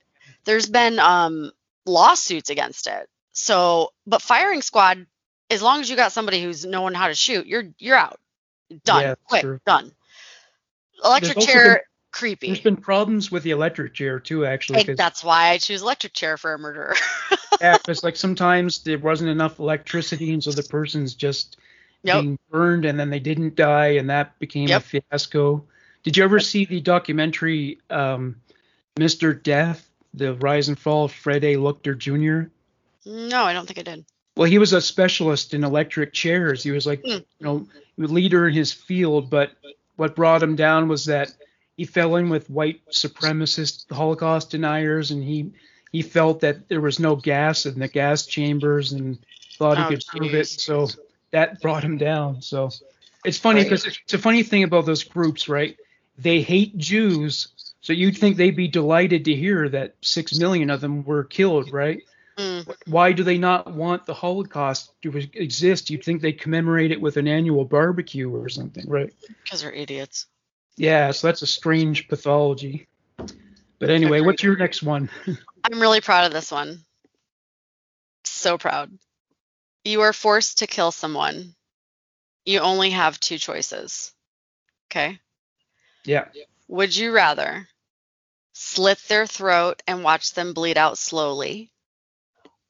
B: there's been um lawsuits against it. So, but firing squad, as long as you got somebody who's knowing how to shoot, you're you're out, done,
A: Yeah,
B: quick,
A: true.
B: done. Electric chair, creepy.
A: There's been problems with the electric chair too, actually.
B: That's why I choose electric chair for a murderer.
A: Yeah, because like sometimes there wasn't enough electricity, and so the person's just
B: Yep.
A: being burned, and then they didn't die, and that became
B: Yep.
A: a fiasco. Did you ever see the documentary um, Mr. Death, the rise and fall of Fred A. Leuchter Jr.?
B: no, I don't think I did.
A: Well, he was a specialist in electric chairs. He was like,
B: Mm.
A: you know, leader in his field. But what brought him down was that he fell in with white supremacist Holocaust deniers, and he he felt that there was no gas in the gas chambers, and thought he
B: Oh,
A: could prove it. So that brought him down. So it's funny
B: Right.
A: because it's a funny thing about those groups, right? They hate Jews, so you'd think they'd be delighted to hear that six million of them were killed, right?
B: Mm.
A: why do they not want the Holocaust to exist? You'd think they'd commemorate it with an annual barbecue or something, right?
B: Because they're idiots.
A: Yeah, so that's a strange pathology. But anyway, what's your next one?
B: I'm really proud of this one. So proud. You are forced to kill someone. You only have two choices. Okay.
A: Yeah.
B: Would you rather slit their throat and watch them bleed out slowly,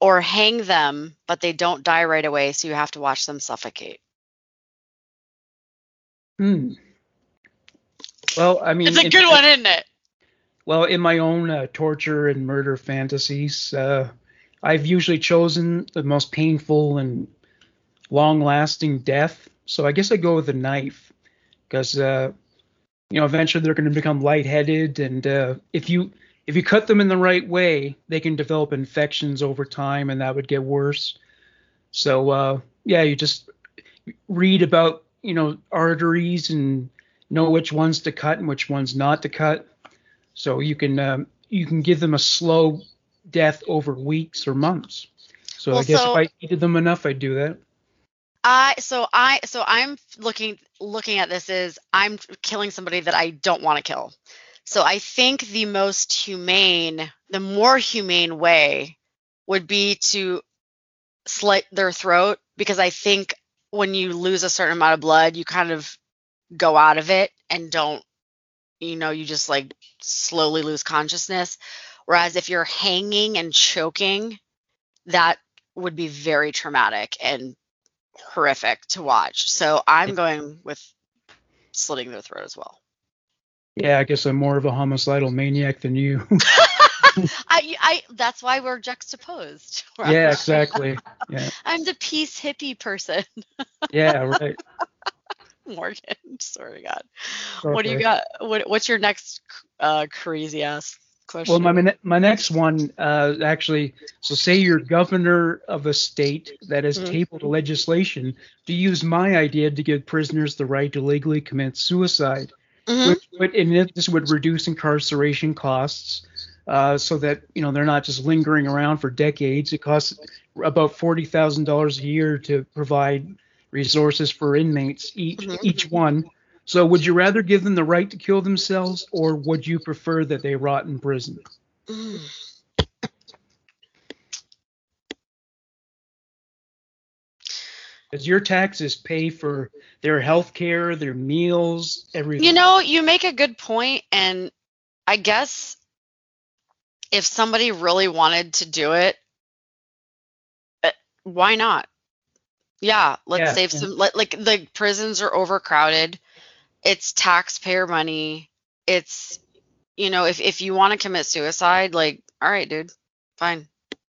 B: or hang them but they don't die right away, so you have to watch them suffocate?
A: Hmm. Well, I mean,
B: It's a good one, isn't it?
A: Well, in my own uh, torture and murder fantasies, uh, I've usually chosen the most painful and long-lasting death. So I guess I go with a knife, because uh, you know eventually they're going to become lightheaded, and uh, if you if you cut them in the right way, they can develop infections over time, and that would get worse. So uh, yeah, you just read about you know arteries and know which ones to cut and which ones not to cut. So you can um, you can give them a slow death over weeks or months. So I guess
B: so-
A: if I heated them enough, I'd do that.
B: I so I so I'm looking looking at this is I'm killing somebody that I don't want to kill. So I think the most humane, the more humane way would be to slit their throat because I think when you lose a certain amount of blood, you kind of go out of it and don't you know, you just like slowly lose consciousness. Whereas if you're hanging and choking, that would be very traumatic and horrific to watch. So I'm going with slitting their throat as well.
A: Yeah, I guess I'm more of a homicidal maniac than you.
B: I, I that's why we're juxtaposed.
A: yeah, exactly. Yeah,
B: I'm the peace hippie person,
A: yeah, right.
B: Morgan. Sorry, to God. What do you got? What, what's your next uh, crazy ass question.
A: Well, my my next one uh, actually. So, say you're governor of a state that has
B: Mhm.
A: tabled legislation to use my idea to give prisoners the right to legally commit suicide,
B: Mhm.
A: which would and this would reduce incarceration costs, uh, so that you know they're not just lingering around for decades. It costs about forty thousand dollars a year to provide resources for inmates each
B: Mhm.
A: each one. So, would you rather give them the right to kill themselves, or would you prefer that they rot in prison?
B: Mm.
A: Because your taxes pay for their health care, their meals, everything.
B: You know, you make a good point, and I guess if somebody really wanted to do it, uh, why not? Yeah, let's
A: Yeah,
B: save
A: yeah.
B: some. Let, like the prisons are overcrowded. It's taxpayer money. It's you know, if if you want to commit suicide, like, all right, dude, fine.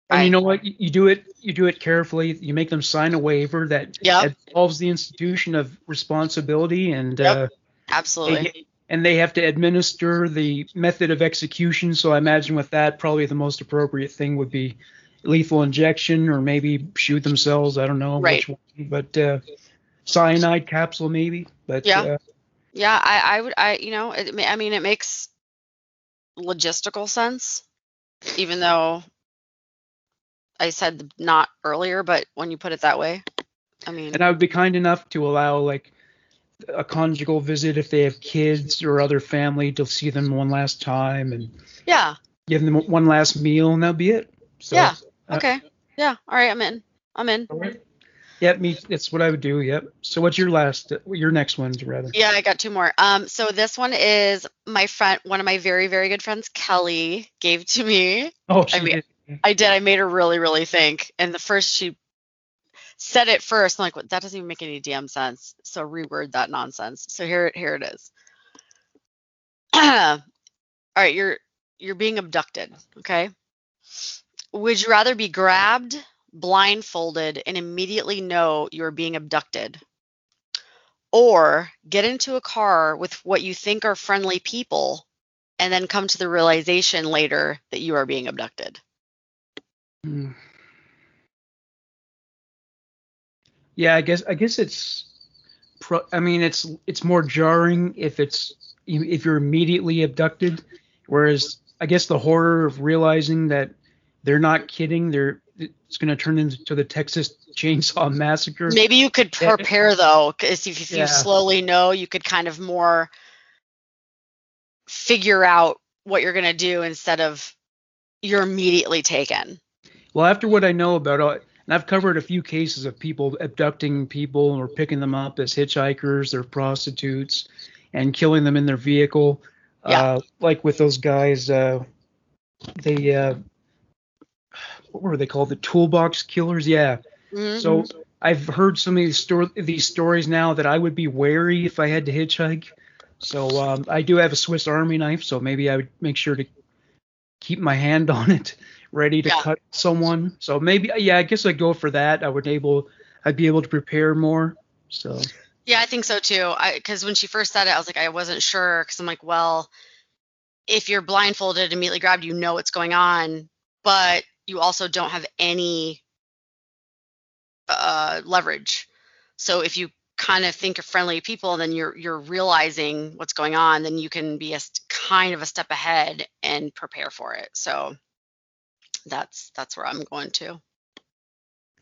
A: and
B: Bye.
A: you know what? You you do it. You do it carefully. You make them sign a waiver that
B: Yep.
A: absolves the institution of responsibility, and
B: Yep.
A: uh,
B: Absolutely.
A: they, and they have to administer the method of execution. So I imagine with that, probably the most appropriate thing would be lethal injection, or maybe shoot themselves. I don't know
B: Right.
A: which one, but uh, cyanide capsule maybe. But
B: Yeah.
A: uh,
B: Yeah, I, I would, I, you know, it, I mean, it makes logistical sense, even though I said not earlier, but when you put it that way, I mean,
A: and I would be kind enough to allow like a conjugal visit if they have kids or other family to see them one last time and
B: yeah,
A: give them one last meal, and that'll be it. So,
B: Yeah.
A: uh,
B: okay, yeah, all right, I'm in, I'm in.
A: right. Yep, me. That's what I would do. Yep. So what's your last? Your next one, rather.
B: Yeah, I got two more. Um, so this one is my friend, one of my very, very good friends, Kelly, gave to me.
A: Oh, she
B: mean-
A: did.
B: I did. I made her really, really think. And the first she said it first, I'm like, what, that doesn't even make any damn sense. So reword that nonsense. So here, here it is. All right, you're you're being abducted. Okay. Would you rather be grabbed, blindfolded, and immediately know you are being abducted, or get into a car with what you think are friendly people, and then come to the realization later that you are being abducted?
A: Hmm. Yeah, I guess I guess it's. Pro, I mean, it's it's more jarring if it's if you're immediately abducted, whereas I guess the horror of realizing that they're not kidding, they're it's going to turn into the Texas Chainsaw Massacre.
B: Maybe you could prepare though, because if, if
A: Yeah.
B: you slowly know, you could kind of more figure out what you're gonna do instead of you're immediately taken.
A: Well, after what I know about, uh, and I've covered a few cases of people abducting people or picking them up as hitchhikers or prostitutes and killing them in their vehicle.
B: Yeah.
A: Uh, like with those guys, uh, they, uh, what were they called? The toolbox killers? Yeah.
B: Mhm.
A: So I've heard some of these, sto- these stories now that I would be wary if I had to hitchhike. So um, I do have a Swiss Army knife, so maybe I would make sure to keep my hand on it, ready to
B: Yeah.
A: cut someone. So maybe, yeah, I guess I'd go for that. I would able, I'd be able to prepare more. So
B: Yeah, I think so too. Because when she first said it, I was like, I wasn't sure. Because I'm like, well, if you're blindfolded, and immediately grabbed, you know what's going on, but you also don't have any uh, leverage. So if you kind of think of friendly people, then you're you're realizing what's going on, then you can be a kind of a step ahead and prepare for it. So that's that's where I'm going to.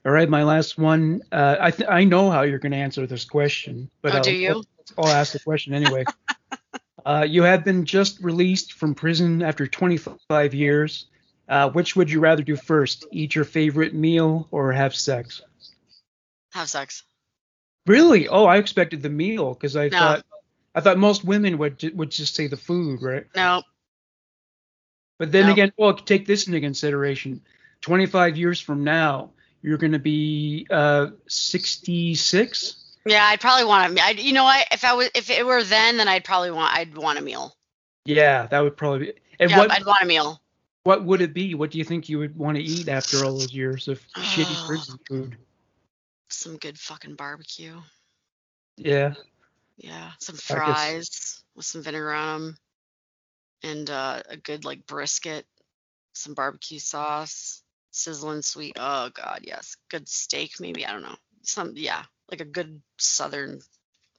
A: all right, my last one. Uh, I th- I know how you're going to answer this question, but
B: Oh,
A: I'll,
B: do you?
A: I'll ask the question anyway. uh, you have been just released from prison after 25 years. Uh, which would you rather do first? Eat your favorite meal or have sex?
B: Have sex.
A: Really? Oh, I expected the meal because I
B: No.
A: thought I thought most women would would just say the food, right?
B: No.
A: But then
B: No.
A: again, well, take this into consideration. 25 years from now, you're going to be uh, 66.
B: Yeah, I'd probably want to. I, you know what? If I was, if it were then, then I'd probably want. I'd want a meal.
A: Yeah, that would probably be. And
B: yeah,
A: what
B: I'd want a meal.
A: What would it be? What do you think you would want to eat after all those years of shitty
B: Oh.
A: prison food?
B: Some good fucking barbecue.
A: Yeah.
B: Yeah, some fries with some vinegar on them. and uh, a good like brisket, some barbecue sauce, sizzling sweet. Oh god, yes. Good steak maybe. I don't know. Some yeah, like a good southern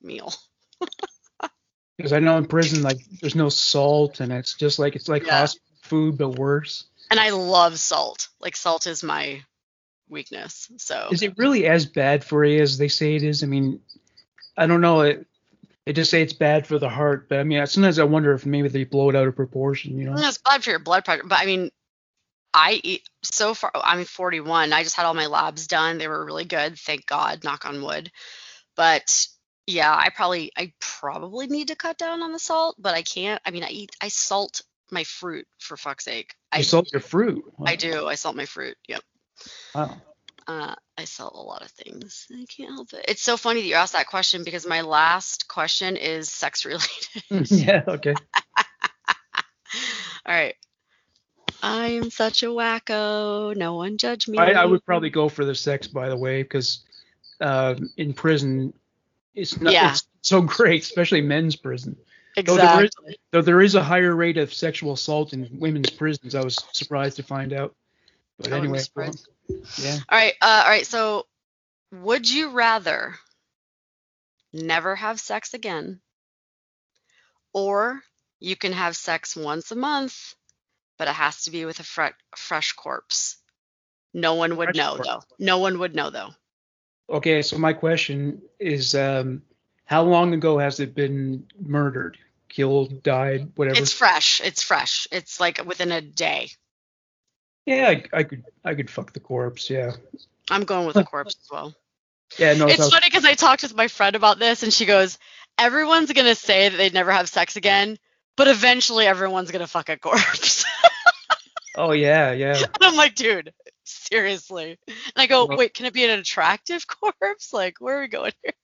B: meal.
A: Because I know in prison, like, there's no salt, and it's just like it's like
B: Yeah.
A: hospital food, but worse.
B: And I love salt. Like salt is my weakness. So
A: Is it really as bad for you as they say it is? I mean, I don't know. It, they just say it's bad for the heart, but I mean, sometimes I wonder if maybe they blow it out of proportion. You know?
B: it's bad for your blood pressure. But I mean, I eat so far. I'm 41. I just had all my labs done. They were really good. Thank God. Knock on wood. But yeah, I probably I probably need to cut down on the salt, but I can't. I mean, I eat I salt my fruit for fuck's sake. I
A: You salt your fruit.
B: I do. I salt my fruit. Yep.
A: Wow.
B: Uh, I sell a lot of things. I can't help it. It's so funny that you asked that question because my last question is sex related.
A: yeah. Okay.
B: All right. I am such a wacko. No one judge me.
A: I, I would probably go for the sex, by the way, because uh, in prison, it's not
B: Yeah.
A: it's so great, especially men's prison. Though there, is, though there is a higher rate of sexual assault in women's prisons, I was surprised to find out. But
B: I
A: anyway,
B: surprised.
A: yeah.
B: All right. Uh, all right. So, would you rather never have sex again, or you can have sex once a month, but it has to be with a fre- fresh corpse? No one would
A: Fresh
B: know
A: corpse.
B: though. No one would know though.
A: Okay, so my question is, um, how long ago has it been murdered, killed, died, whatever?
B: It's fresh. It's fresh. It's like within a day.
A: yeah, I, I could, I could fuck the corpse. Yeah.
B: I'm going with a corpse as well.
A: Yeah. No.
B: It's
A: so-
B: funny because I talked with my friend about this, and she goes, "Everyone's gonna say that they'd never have sex again, but eventually everyone's gonna fuck a corpse."
A: Oh yeah, yeah.
B: and I'm like, dude, seriously. And I go,
A: Well-
B: wait, can it be an attractive corpse? Like, where are we going here?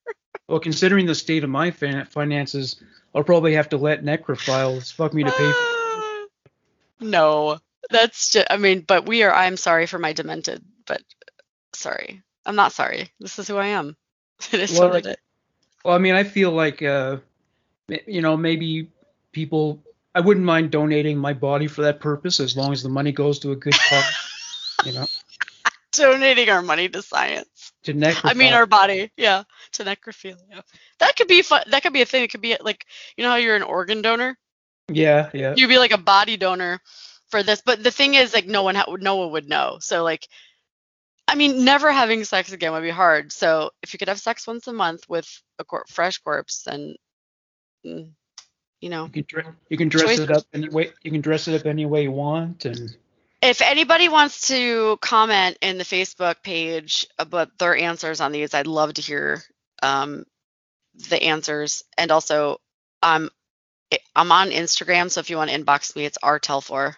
A: Well, considering the state of my fin- finances, I'll probably have to let necrophiles fuck me to pay. For-
B: no, that's just. I mean, but we are. I'm sorry for my demented, but sorry, I'm not sorry. This is who I am. It is
A: Well, like-
B: it
A: well, I mean, I feel like, uh, you know, maybe people. I wouldn't mind donating my body for that purpose as long as the money goes to a good cause. you know,
B: Donating our money to science.
A: to necrophiles.
B: I mean, our body, yeah, to necrophilia. That could be fun. That could be a thing. It could be like, you know how you're an organ donor?
A: Yeah, yeah.
B: You'd be like a body donor for this. But the thing is, like, no one, ha- no one would know. So, like, I mean, never having sex again would be hard. So, if you could have sex once a month with a cor- fresh corpse, then, mm, you know,
A: You can dre- you can dress
B: Choice-
A: it up any way you can dress it up any way you want, and
B: if anybody wants to comment in the Facebook page about their answers on these, I'd love to hear um, the answers. And also, um, it, I'm on Instagram, so if you want to inbox me, it's rtelfor.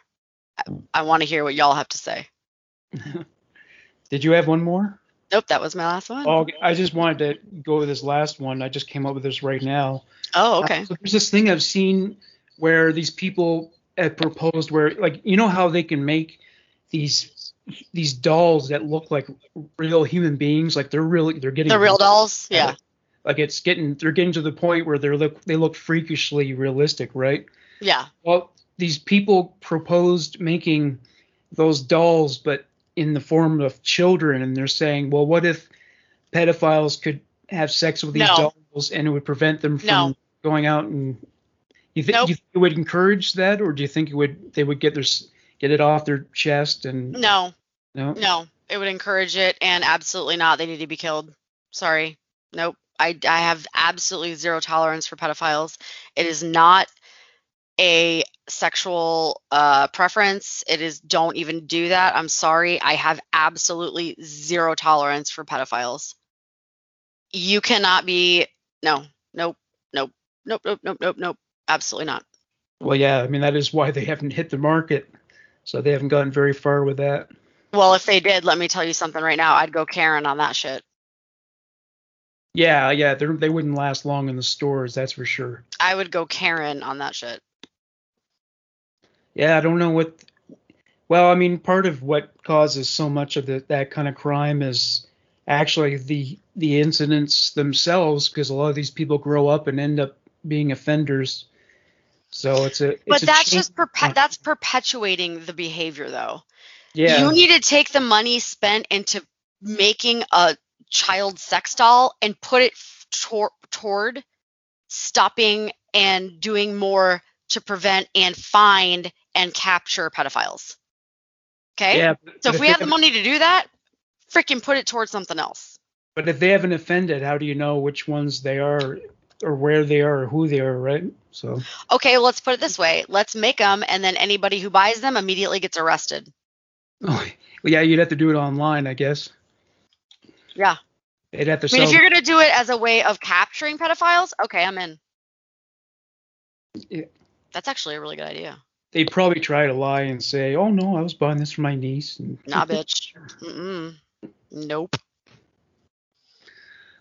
B: I, I want to hear what y'all have to say.
A: did you have one more?
B: Nope, that was my last one.
A: Oh, I just wanted to go with this last one. I just came up with this right now.
B: Oh, okay.
A: Uh, so there's this thing I've seen where these people have proposed where like you know how they can make these these dolls that look like real human beings like they're really they're getting
B: The real dolls? Yeah.
A: like it's getting they're getting to the point where they're look they look freakishly realistic right
B: Yeah.
A: well these people proposed making those dolls but in the form of children and they're saying well what if pedophiles could have sex with these
B: No.
A: dolls and it would prevent them from
B: No.
A: going out and you think
B: Nope.
A: you think it would encourage that or do you think it would they would get their get it off their chest and
B: No,
A: no
B: no. It would encourage it, and absolutely not. They need to be killed. Sorry. Nope. I, I have absolutely zero tolerance for pedophiles. It is not a sexual uh, preference. It is don't even do that. I'm sorry. I have absolutely zero tolerance for pedophiles. You cannot be no, nope, nope, nope, nope, nope, nope, nope. Absolutely not.
A: well yeah i mean that is why they haven't hit the market so they haven't gotten very far with that
B: Well, if they did, let me tell you something right now. I'd go Karen on that shit.
A: yeah yeah they wouldn't last long in the stores that's for sure
B: I would go Karen on that shit.
A: Yeah, I don't know what. Well, I mean, part of what causes so much of the, that kind of crime is actually the the incidents themselves, because a lot of these people grow up and end up being offenders. So it's a. It's
B: but that's just perpe- that's perpetuating the behavior though.
A: yeah.
B: You need to take the money spent into making a child sex doll and put it tor- toward stopping and doing more to prevent and find and capture pedophiles. Okay?
A: yeah.
B: so
A: but
B: if we have the money to do that, freaking put it towards something else.
A: But if they haven't offended, how do you know which ones they are, or where they are, or who they are, right? So.
B: Okay, let's put it this way. Let's make them and then anybody who buys them immediately gets arrested.
A: Oh, yeah, you'd have to do it online, I guess.
B: Yeah.
A: They'd have to
B: I mean, if you're going to do it as a way of capturing pedophiles, okay, I'm in.
A: Yeah.
B: That's actually a really good idea.
A: They'd probably try to lie and say, "Oh no, I was buying this for my niece." And,
B: Nah, bitch. Mm-mm. Nope.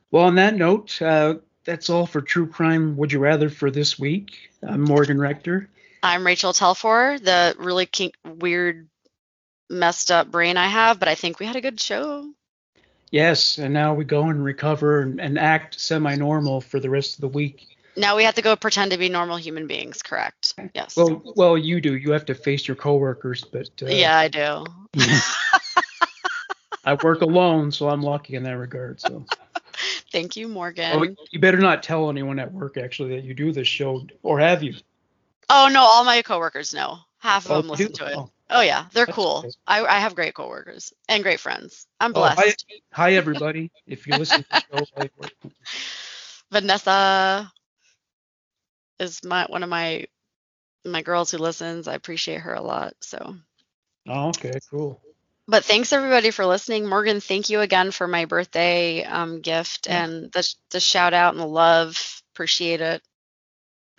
A: well, on that note, uh, that's all for True Crime Would You Rather for this week. I'm Morgan Rector.
B: I'm Rachel Telfor, the really kink, weird, messed up brain I have, but I think we had a good show.
A: Yes, and now we go and recover and, and act semi-normal for the rest of the week.
B: Now we have to go pretend to be normal human beings, correct? Yes.
A: Well, well, you do. You have to face your coworkers, but uh,
B: yeah, I do.
A: I work alone, so I'm lucky in that regard. So.
B: Thank you, Morgan.
A: Oh, you better not tell anyone at work actually that you do this show, or have you?
B: Oh no, all my coworkers know. Half of
A: Oh,
B: them listen
A: do?
B: to it.
A: Oh.
B: Oh yeah, they're
A: That's
B: cool.
A: nice.
B: I, I have great coworkers and great friends. I'm
A: Oh, hi,
B: blessed.
A: hi, everybody. If you listen to the show, I.
B: Vanessa is my one of my my girls who listens. I appreciate her a lot. So,
A: Oh, okay, cool.
B: But thanks everybody for listening. Morgan, thank you again for my birthday um, gift
A: Yeah.
B: and the the shout out and the love. Appreciate it.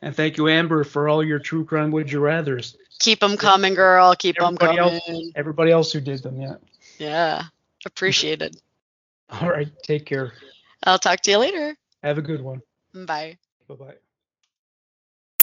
A: And thank you, Amber, for all your true crime would you rather's.
B: Keep them coming, girl. Keep them coming.
A: else, everybody else who did them, yeah.
B: Yeah, appreciated.
A: All right, take care.
B: I'll talk to you later.
A: Have a good one.
B: Bye.
A: Bye bye.